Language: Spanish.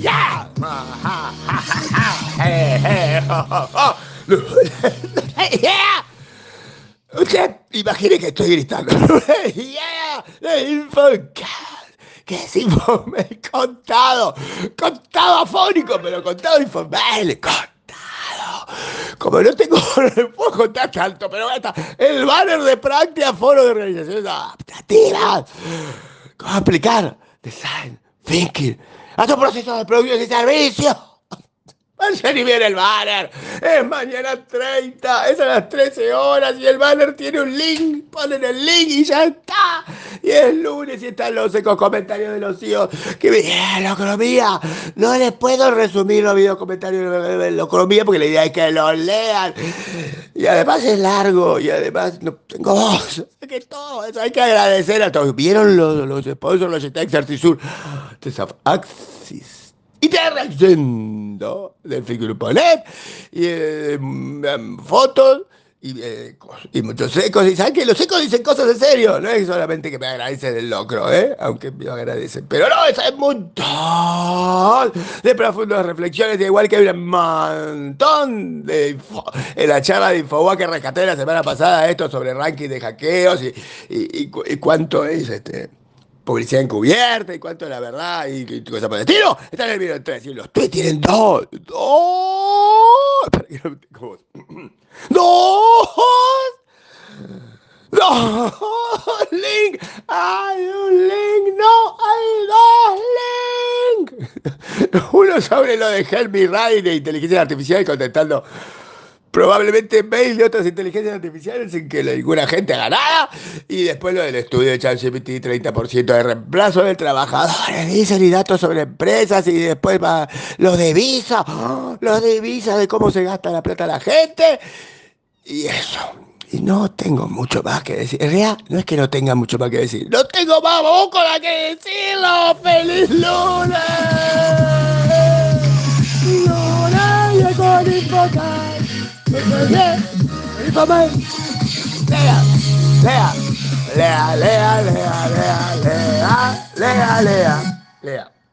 ¡Ya! Usted imagine que estoy gritando. ¡Yeah! ¡The Infocast! ¿Qué he contado. Contado afónico, pero contado informal. Contado. Como no tengo, puedo contar tanto, pero está el banner de práctica foro de organizaciones adaptativas. ¿Cómo explicar? Design, thinking, hasta proceso de producción y servicio. Vaya ni viene el banner. Es mañana 30, es a las 13 horas y el banner tiene un link. Ponen el link y ya está. Y es lunes y están los ecos comentarios de los hijos. Que bien, la economía. No les puedo resumir los videos comentarios de la economía porque la idea es que los lean. Y además es largo y además no tengo voz. Es que todo eso hay que agradecer a todos. ¿Vieron los, los sponsors, los Texas Sur? Axis y te reaccionando del Free.net y eh, mm, fotos y, eh, y, muchos ecos. Y que los ecos dicen cosas en serio. No es solamente que me agradecen el locro, ¿eh? aunque me agradecen. Pero no, es un montón de profundas reflexiones. igual que hay un montón de en la charla de Infobae que rescaté la semana pasada esto sobre ranking de hackeos y, y, cuánto es este publicidad encubierta y cuánto es la verdad y, cosas por el estilo. Está en el video 3 y los tweets tienen dos. Dos. Dos. Dos. Link. Hay un link. No, hay dos links. Uno sobre lo de Helmi Ray de inteligencia artificial contestando probablemente mail de otras inteligencias artificiales sin que ninguna gente haga nada. Y después lo del estudio de ChatGPT, 30% de reemplazo del trabajador, dicen y datos sobre empresas y después va los de Visa, los de Visa de cómo se gasta la plata la gente. Y eso. Y no tengo mucho más que decir. En no es que no tenga mucho más que decir. No tengo más boca que decirlo. ¡Feliz lunes! Lunes con Lea, lea, lea, lea, lea, lea, lea, lea, lea, lea.